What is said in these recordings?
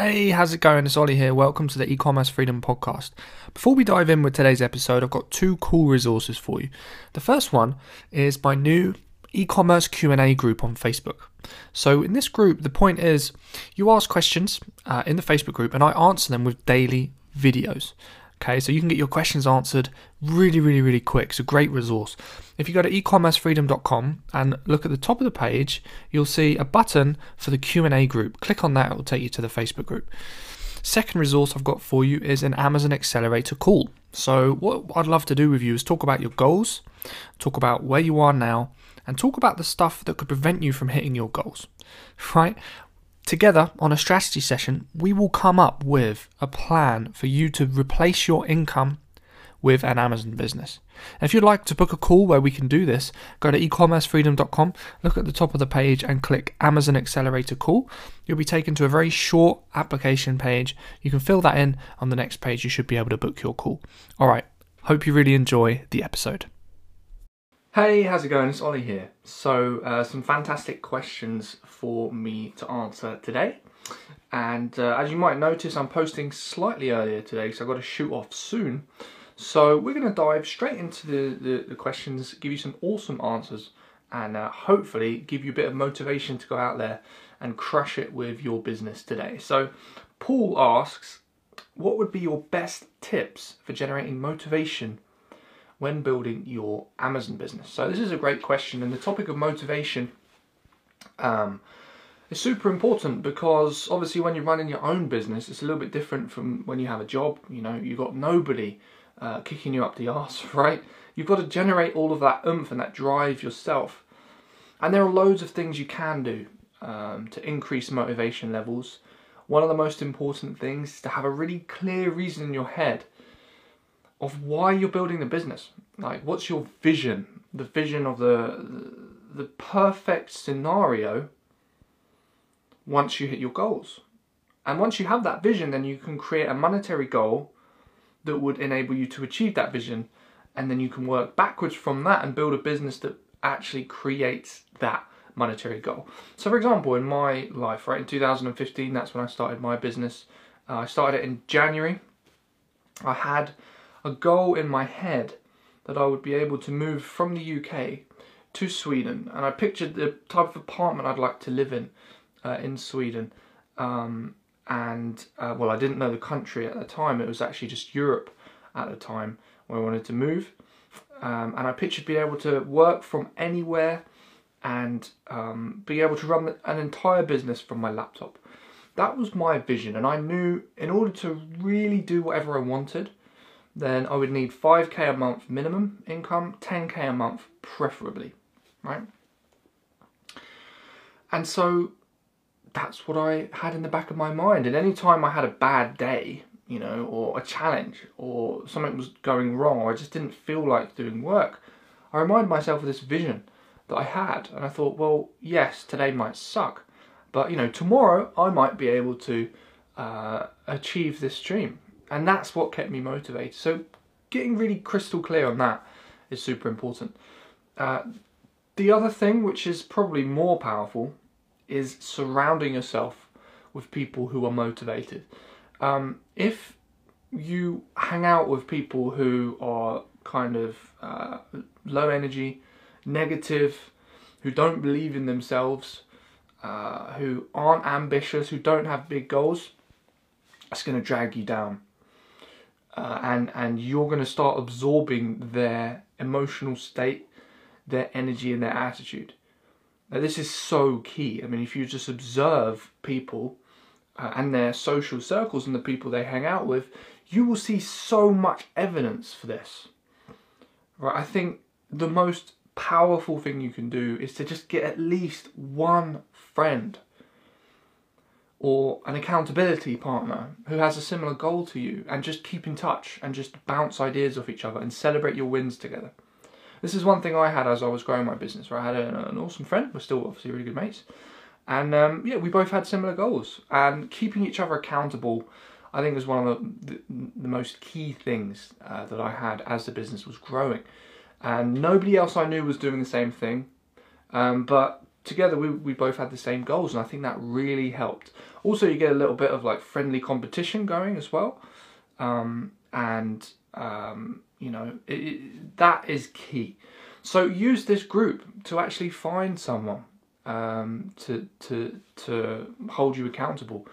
Hey, how's it going? It's Ollie here. Welcome to the e-commerce freedom podcast. Before we dive in with today's episode, I've got two cool resources for you. The first one is my new e-commerce Q&A group on Facebook. So in this group, the point is you ask questions uh, in the Facebook group and I answer them with daily videos. Okay, so you can get your questions answered really, really, really quick. It's a great resource. If you go to ecommercefreedom.com and look at the top of the page, you'll see a button for the Q&A group. Click on that, it will take you to the Facebook group. Second resource I've got for you is an Amazon Accelerator call. So what I'd love to do with you is talk about your goals, talk about where you are now, and talk about the stuff that could prevent you from hitting your goals. Right? Together on a strategy session, we will come up with a plan for you to replace your income with an Amazon business. And if you'd like to book a call where we can do this, go to ecommercefreedom.com, look at the top of the page and click Amazon Accelerator Call. You'll be taken to a very short application page. You can fill that in on the next page. You should be able to book your call. All right. Hope you really enjoy the episode. Hey, how's it going? It's Ollie here. So, uh, some fantastic questions for me to answer today. And uh, as you might notice, I'm posting slightly earlier today, so I've got to shoot off soon. So, we're going to dive straight into the, the, the, questions, give you some awesome answers, and uh, hopefully give you a bit of motivation to go out there and crush it with your business today. So, Paul asks, What would be your best tips for generating motivation when building your Amazon business? So this is a great question, and the topic of motivation um, is super important because obviously when you're running your own business, it's a little bit different from when you have a job. You know, you've got nobody uh, kicking you up the arse, right? You've got to generate all of that oomph and that drive yourself. And there are loads of things you can do um, to increase motivation levels. One of the most important things is to have a really clear reason in your head of why you're building the business. Like, what's your vision? The vision of the the perfect scenario once you hit your goals. And once you have that vision, then you can create a monetary goal that would enable you to achieve that vision. And then you can work backwards from that and build a business that actually creates that monetary goal. So, for example, in my life, right, in 2015, that's when I started my business. Uh, I started it in January. I had a goal in my head that I would be able to move from the UK to Sweden, and I pictured the type of apartment I'd like to live in uh, in Sweden. Um, and uh, well, I didn't know the country at the time; it was actually just Europe at the time where I wanted to move. Um, and I pictured being able to work from anywhere and um, being able to run an entire business from my laptop. That was my vision, and I knew in order to really do whatever I wanted, then I would need 5k a month minimum income, 10k a month preferably, right? And so that's what I had in the back of my mind. And any time I had a bad day, you know, or a challenge, or something was going wrong, or I just didn't feel like doing work, I reminded myself of this vision that I had. And I thought, well, yes, today might suck, but, you know, tomorrow I might be able to uh, achieve this dream and that's what kept me motivated. So getting really crystal clear on that is super important. Uh, the other thing, which is probably more powerful, is surrounding yourself with people who are motivated. Um, if you hang out with people who are kind of uh, low energy, negative, who don't believe in themselves, uh, who aren't ambitious, who don't have big goals, it's going to drag you down uh, and and you're going to start absorbing their emotional state, their energy, and their attitude. Now, this is so key. I mean, if you just observe people uh, and their social circles and the people they hang out with, you will see so much evidence for this. Right? I think the most powerful thing you can do is to just get at least one friend or an accountability partner who has a similar goal to you and just keep in touch and just bounce ideas off each other and celebrate your wins together. This is one thing I had as I was growing my business, where I had an awesome friend, we're still obviously really good mates, and um, yeah, we both had similar goals. And keeping each other accountable, I think, was one of the, the, the most key things uh, that I had as the business was growing. And nobody else I knew was doing the same thing, um, but together we, we both had the same goals and I think that really helped. Also you get a little bit of like friendly competition going as well. Um, and um, you know it, it, that is key. So use this group to actually find someone um, to to to hold you accountable,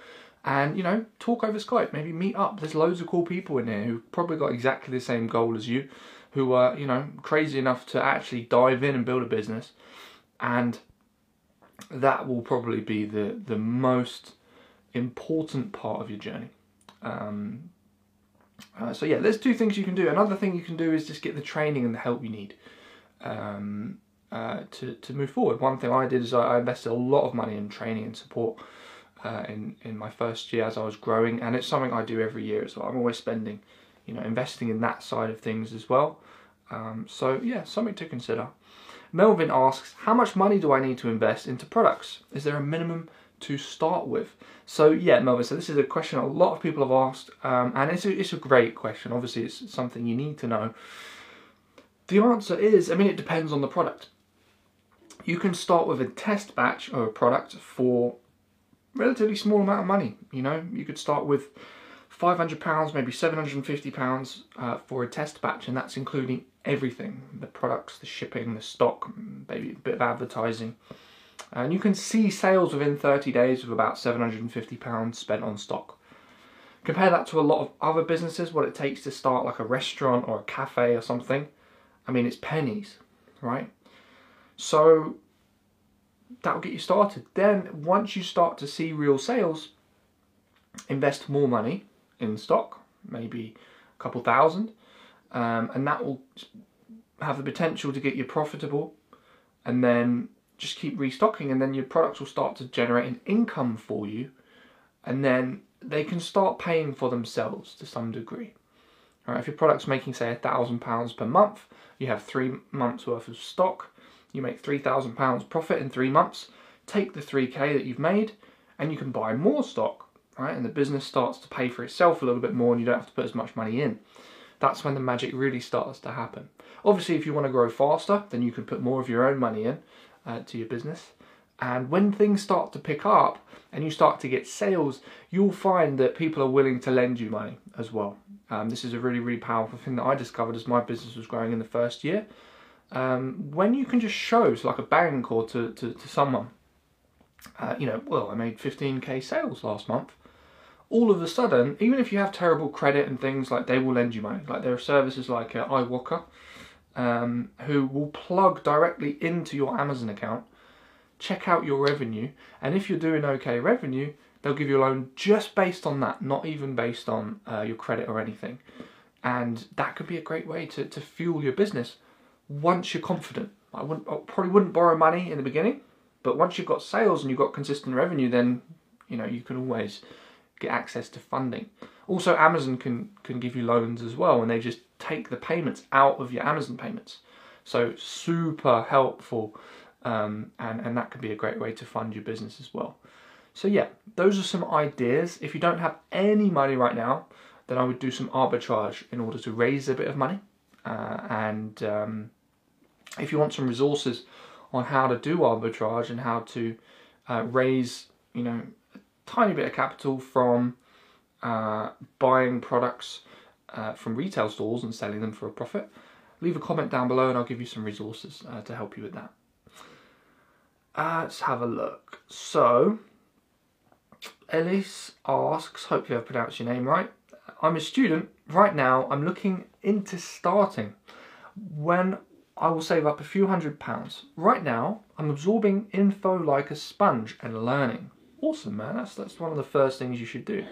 and you know talk over Skype. Maybe meet up. There's loads of cool people in here who probably got exactly the same goal as you, who are you know crazy enough to actually dive in and build a business, and that will probably be the the most important part of your journey. Um, uh, so yeah, there's two things you can do. Another thing you can do is just get the training and the help you need um, uh, to to move forward. One thing I did is I, invested a lot of money in training and support uh, in in my first year as I was growing, and it's something I do every year as well. I'm always spending, you know, investing in that side of things as well. Um, so yeah, something to consider. Melvin asks, how much money do I need to invest into products? Is there a minimum to start with? So yeah, Melvin, so this is a question a lot of people have asked, um, and it's a, it's a great question. Obviously, it's something you need to know. The answer is, I mean, it depends on the product. You can start with a test batch of a product for relatively small amount of money. You know, you could start with 500 pounds, maybe 750 pounds uh, for a test batch, and that's including everything: the products, the shipping, the stock, maybe a bit of advertising. And you can see sales within 30 days of about 750 pounds spent on stock. Compare that to a lot of other businesses, what it takes to start like a restaurant or a cafe or something. I mean, it's pennies, right? So that'll get you started. Then once you start to see real sales, invest more money in stock, maybe a couple thousand, um, and that will have the potential to get you profitable. And then just keep restocking, and then your products will start to generate an income for you, and then they can start paying for themselves to some degree. All right, if your product's making say a thousand pounds per month, you have three months worth of stock, you make £3,000 profit in three months, take the 3k that you've made and you can buy more stock, right? And the business starts to pay for itself a little bit more and you don't have to put as much money in. That's when the magic really starts to happen. Obviously, if you want to grow faster, then you can put more of your own money in uh, to your business. And when things start to pick up and you start to get sales, you'll find that people are willing to lend you money as well. Um, this is a really, really powerful thing that I discovered as my business was growing in the first year. Um, when you can just show to like a bank or to, to, to someone, uh, you know, well, I made 15k sales last month. All of a sudden, even if you have terrible credit and things, like they will lend you money. Like there are services like uh, iwoca, um, who will plug directly into your Amazon account, check out your revenue, and if you're doing okay revenue, they'll give you a loan just based on that, not even based on uh, your credit or anything. And that could be a great way to, to fuel your business once you're confident. I, wouldn't, I probably wouldn't borrow money in the beginning, but once you've got sales and you've got consistent revenue, then you know you can always get access to funding. Also, Amazon can can give you loans as well, and they just take the payments out of your Amazon payments. So super helpful, um, and and that could be a great way to fund your business as well. So yeah, those are some ideas. If you don't have any money right now, then I would do some arbitrage in order to raise a bit of money. Uh, and um, if you want some resources on how to do arbitrage and how to uh, raise, you know, tiny bit of capital from uh, buying products uh, from retail stores and selling them for a profit, leave a comment down below and I'll give you some resources uh, to help you with that. Uh, let's have a look. So, Ellis asks, hopefully I've pronounced your name right. I'm a student. Right now, I'm looking into starting when I will save up a few hundred pounds. Right now, I'm absorbing info like a sponge and learning. Awesome, man. That's, that's one of the first things you should do.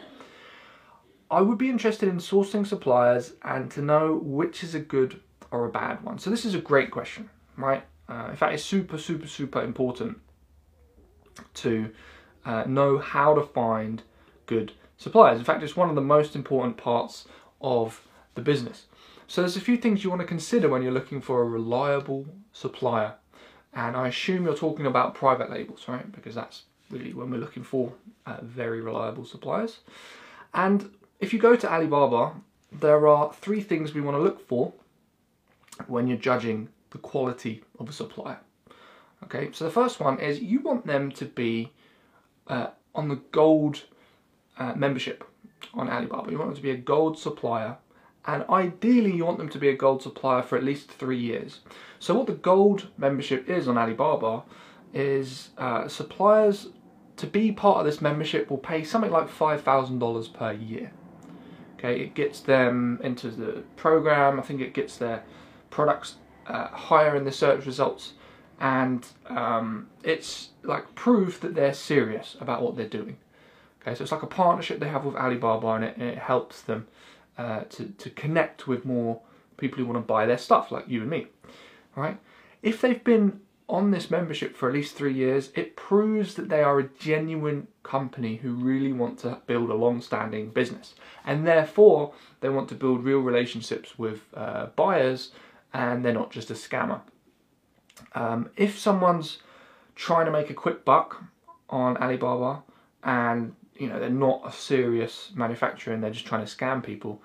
I would be interested in sourcing suppliers and to know which is a good or a bad one. So this is a great question, right? Uh, in fact, it's super, super, super important to uh, know how to find good suppliers. In fact, it's one of the most important parts of the business. So there's a few things you want to consider when you're looking for a reliable supplier. And I assume you're talking about private labels, right? Because that's really when we're looking for uh, very reliable suppliers. And if you go to Alibaba, there are three things we want to look for when you're judging the quality of a supplier. Okay, so the first one is you want them to be uh, on the gold uh, membership on Alibaba. You want them to be a gold supplier, and ideally, you want them to be a gold supplier for at least three years. So, what the gold membership is on Alibaba is uh, suppliers to be part of this membership will pay something like $5,000 per year. Okay, it gets them into the program, I think it gets their products uh, higher in the search results, and um, it's like proof that they're serious about what they're doing. Okay, so it's like a partnership they have with Alibaba, and it, and it helps them uh, to, to connect with more people who want to buy their stuff, like you and me. Right? If they've been on this membership for at least three years, it proves that they are a genuine company who really want to build a long standing business. And therefore, they want to build real relationships with uh, buyers and they're not just a scammer. Um, if someone's trying to make a quick buck on Alibaba and you know they're not a serious manufacturer and they're just trying to scam people,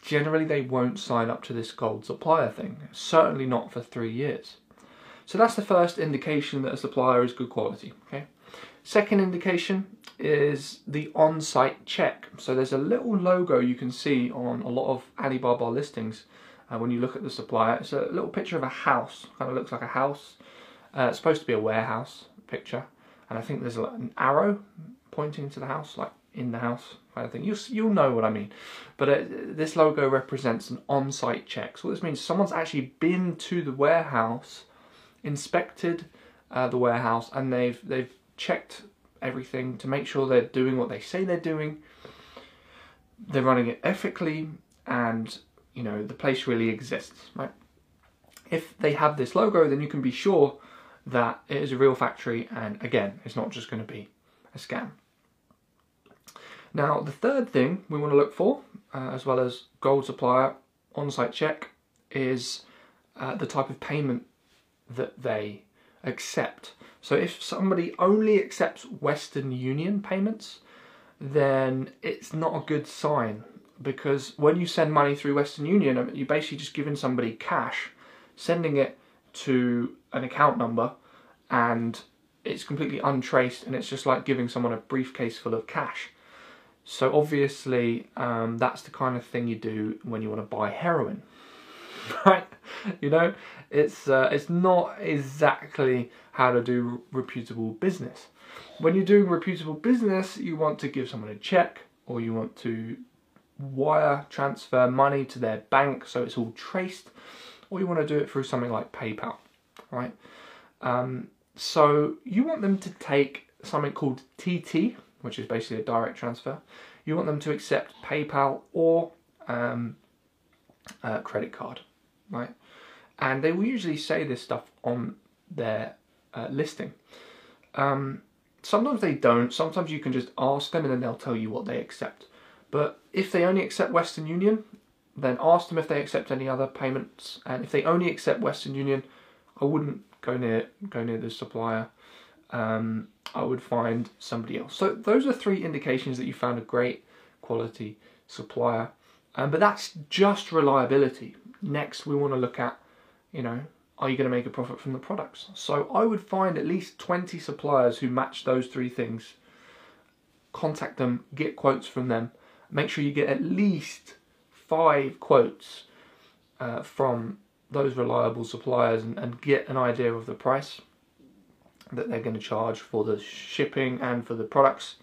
generally they won't sign up to this gold supplier thing. Certainly not for three years. So that's the first indication that a supplier is good quality. Okay. Second indication is the on-site check. So there's a little logo you can see on a lot of Alibaba listings uh, when you look at the supplier. It's a little picture of a house, kind of looks like a house. Uh, it's supposed to be a warehouse picture, and I think there's an arrow pointing to the house, like in the house kind of thing. You, you'll know what I mean. But uh, this logo represents an on-site check. So what this means, someone's actually been to the warehouse inspected uh, the warehouse and they've they've checked everything to make sure they're doing what they say they're doing. They're running it ethically, and you know the place really exists, right? If they have this logo, then you can be sure that it is a real factory, and again, it's not just going to be a scam. Now, the third thing we want to look for, uh, as well as gold supplier on-site check, is uh, the type of payment that they accept. So if somebody only accepts Western Union payments, then it's not a good sign because when you send money through Western Union, you're basically just giving somebody cash, sending it to an account number, and it's completely untraced, and it's just like giving someone a briefcase full of cash. So obviously, um, that's the kind of thing you do when you want to buy heroin. right? You know, it's uh, it's not exactly how to do reputable business. When you're doing reputable business, you want to give someone a check or you want to wire transfer money to their bank so it's all traced, or you want to do it through something like PayPal, right? Um, so you want them to take something called TT, which is basically a direct transfer. You want them to accept PayPal or um, credit card right? And they will usually say this stuff on their uh, listing. Um, sometimes they don't. Sometimes you can just ask them and then they'll tell you what they accept. But if they only accept Western Union, then ask them if they accept any other payments. And if they only accept Western Union, I wouldn't go near go near the supplier. Um, I would find somebody else. So those are three indications that you found a great quality supplier. Um, but that's just reliability. Next, we want to look at, you know, are you going to make a profit from the products? So I would find at least 20 suppliers who match those three things. Contact them, get quotes from them. Make sure you get at least five quotes uh, from those reliable suppliers and, and get an idea of the price that they're going to charge for the shipping and for the products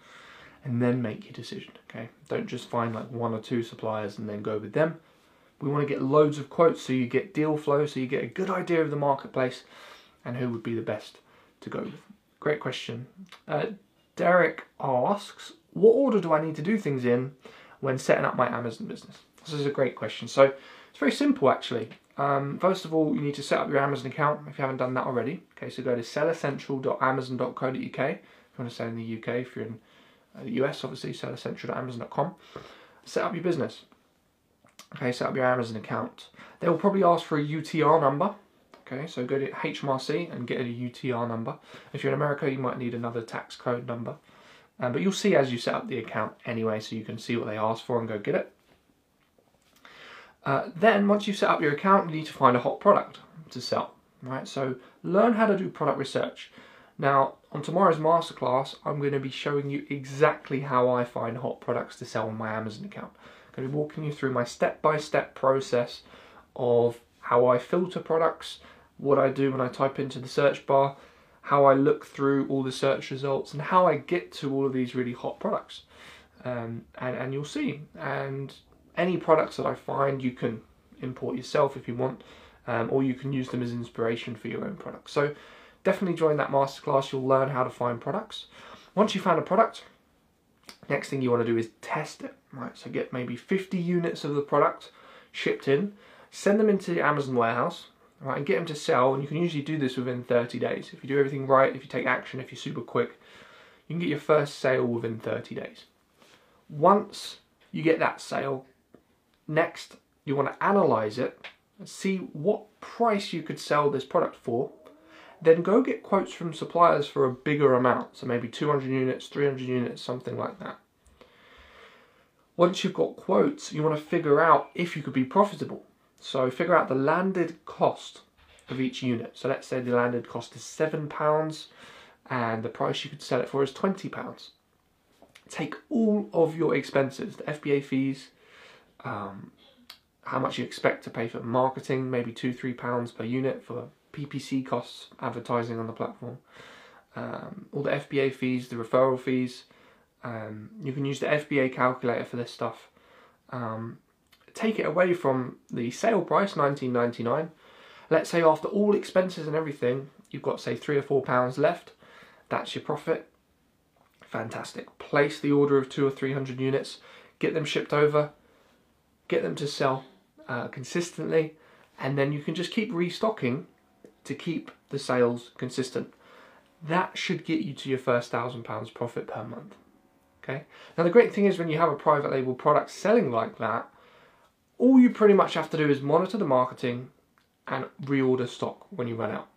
and then make your decision okay don't just find like one or two suppliers and then go with them we want to get loads of quotes so you get deal flow, so you get a good idea of the marketplace and who would be the best to go with. Great question. Uh, Derek asks, what order do I need to do things in when setting up my Amazon business? This is a great question. So it's very simple actually. Um, first of all, you need to set up your Amazon account if you haven't done that already. Okay, so go to sellercentral.amazon.co.uk if you want to sell in the UK. If you're in the US, obviously, sellercentral.amazon.com. Set up your business. Okay, set up your Amazon account. They will probably ask for a UTR number. Okay, so go to HMRC and get a UTR number. If you're in America, you might need another tax code number. Um, but you'll see as you set up the account anyway, so you can see what they ask for and go get it. Uh, then, once you've set up your account, you need to find a hot product to sell. right? So learn how to do product research. Now, on tomorrow's masterclass, I'm going to be showing you exactly how I find hot products to sell on my Amazon account. Going to be walking you through my step-by-step process of how I filter products, what I do when I type into the search bar, how I look through all the search results, and how I get to all of these really hot products. Um, and, and you'll see. And any products that I find, you can import yourself if you want, um, or you can use them as inspiration for your own products. So definitely join that masterclass. You'll learn how to find products. Once you found a product, next thing you want to do is test it. Right, so get maybe 50 units of the product shipped in, send them into the Amazon warehouse, right, and get them to sell. And you can usually do this within 30 days. If you do everything right, if you take action, if you're super quick, you can get your first sale within 30 days. Once you get that sale, next you want to analyze it and see what price you could sell this product for. Then go get quotes from suppliers for a bigger amount, so maybe 200 units, 300 units, something like that. Once you've got quotes, you want to figure out if you could be profitable. So figure out the landed cost of each unit. So let's say the landed cost is £7 and the price you could sell it for is £20. Take all of your expenses, the FBA fees, um, how much you expect to pay for marketing, maybe two, three pounds per unit for PPC costs, advertising on the platform, um, all the FBA fees, the referral fees. Um, you can use the FBA calculator for this stuff. Um, take it away from the sale price, 19.99. Let's say after all expenses and everything, you've got say three or four pounds left. That's your profit. Fantastic. Place the order of two or three hundred units, get them shipped over, get them to sell uh, consistently, and then you can just keep restocking to keep the sales consistent. That should get you to your first thousand pounds profit per month. Okay. Now the great thing is when you have a private label product selling like that, all you pretty much have to do is monitor the marketing and reorder stock when you run out.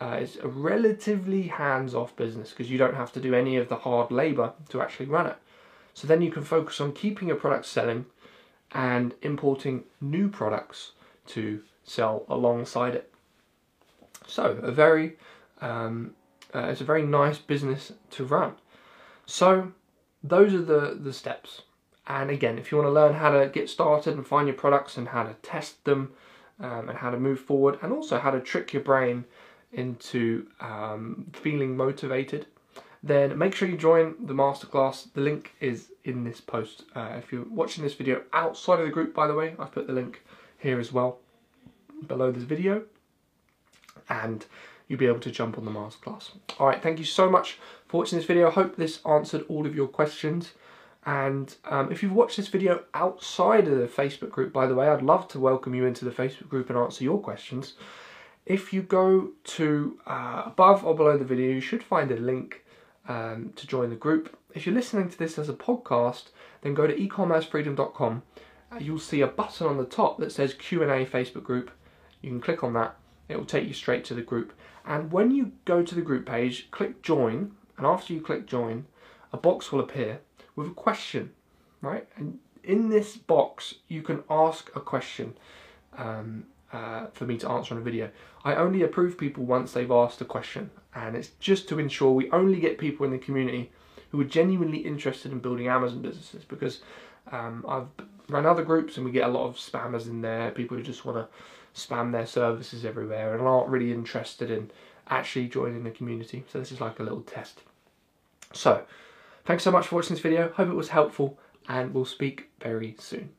Uh, it's a relatively hands-off business because you don't have to do any of the hard labour to actually run it. So then you can focus on keeping your product selling and importing new products to sell alongside it. So a very um, uh, it's a very nice business to run. So those are the the steps. And again, if you want to learn how to get started and find your products and how to test them um, and how to move forward, and also how to trick your brain into um, feeling motivated then make sure you join the masterclass. The link is in this post. Uh, if you're watching this video outside of the group, by the way, I've put the link here as well below this video. And you'll be able to jump on the masterclass. All right, thank you so much for watching this video. I hope this answered all of your questions. And um, if you've watched this video outside of the Facebook group, by the way, I'd love to welcome you into the Facebook group and answer your questions. If you go to uh, above or below the video, you should find a link um, to join the group. If you're listening to this as a podcast, then go to ecommercefreedom.com. Uh, you'll see a button on the top that says Q&A Facebook group. You can click on that. It will take you straight to the group. And when you go to the group page, click join. And after you click join, a box will appear with a question, right? And in this box, you can ask a question. Um, uh, for me to answer on a video. I only approve people once they've asked a question, and it's just to ensure we only get people in the community who are genuinely interested in building Amazon businesses because um, I've run other groups and we get a lot of spammers in there, people who just want to spam their services everywhere and aren't really interested in actually joining the community. So this is like a little test. So, thanks so much for watching this video. Hope it was helpful and we'll speak very soon.